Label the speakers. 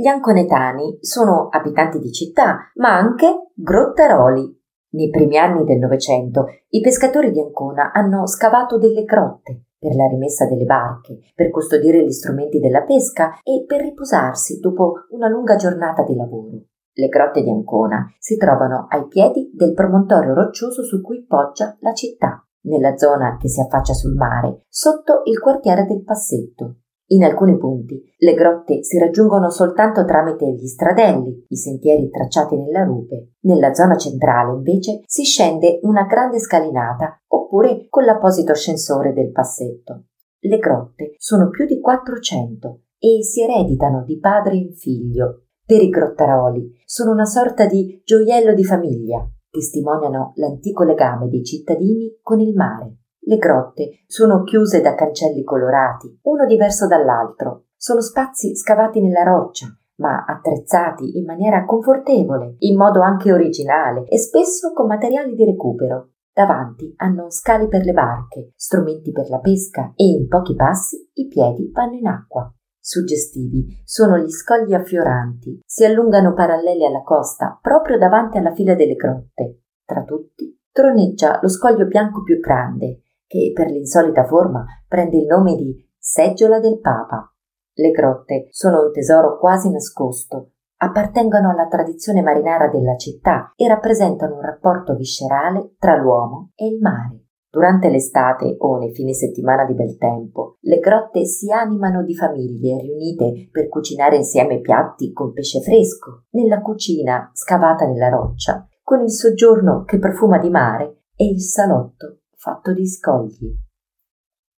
Speaker 1: Gli anconetani sono abitanti di città, ma anche grottaroli. Nei primi anni del Novecento i pescatori di Ancona hanno scavato delle grotte per la rimessa delle barche, per custodire gli strumenti della pesca e per riposarsi dopo una lunga giornata di lavoro. Le grotte di Ancona si trovano ai piedi del promontorio roccioso su cui poggia la città, nella zona che si affaccia sul mare, sotto il quartiere del Passetto. In alcuni punti le grotte si raggiungono soltanto tramite gli stradelli, i sentieri tracciati nella rupe. Nella zona centrale, invece, si scende una grande scalinata oppure con l'apposito ascensore del passetto. Le grotte sono più di 400 e si ereditano di padre in figlio. Per i grottaroli sono una sorta di gioiello di famiglia, testimoniano l'antico legame dei cittadini con il mare. Le grotte sono chiuse da cancelli colorati, uno diverso dall'altro. Sono spazi scavati nella roccia, ma attrezzati in maniera confortevole, in modo anche originale e spesso con materiali di recupero. Davanti hanno scali per le barche, strumenti per la pesca e in pochi passi i piedi vanno in acqua. Suggestivi sono gli scogli affioranti, si allungano paralleli alla costa proprio davanti alla fila delle grotte. Tra tutti troneggia lo scoglio bianco più grande, che per l'insolita forma prende il nome di seggiola del Papa. Le grotte sono un tesoro quasi nascosto, appartengono alla tradizione marinara della città e rappresentano un rapporto viscerale tra l'uomo e il mare. Durante l'estate o nei fine settimana di bel tempo, le grotte si animano di famiglie riunite per cucinare insieme piatti con pesce fresco, nella cucina scavata nella roccia, con il soggiorno che profuma di mare e il salotto fatto di scogli.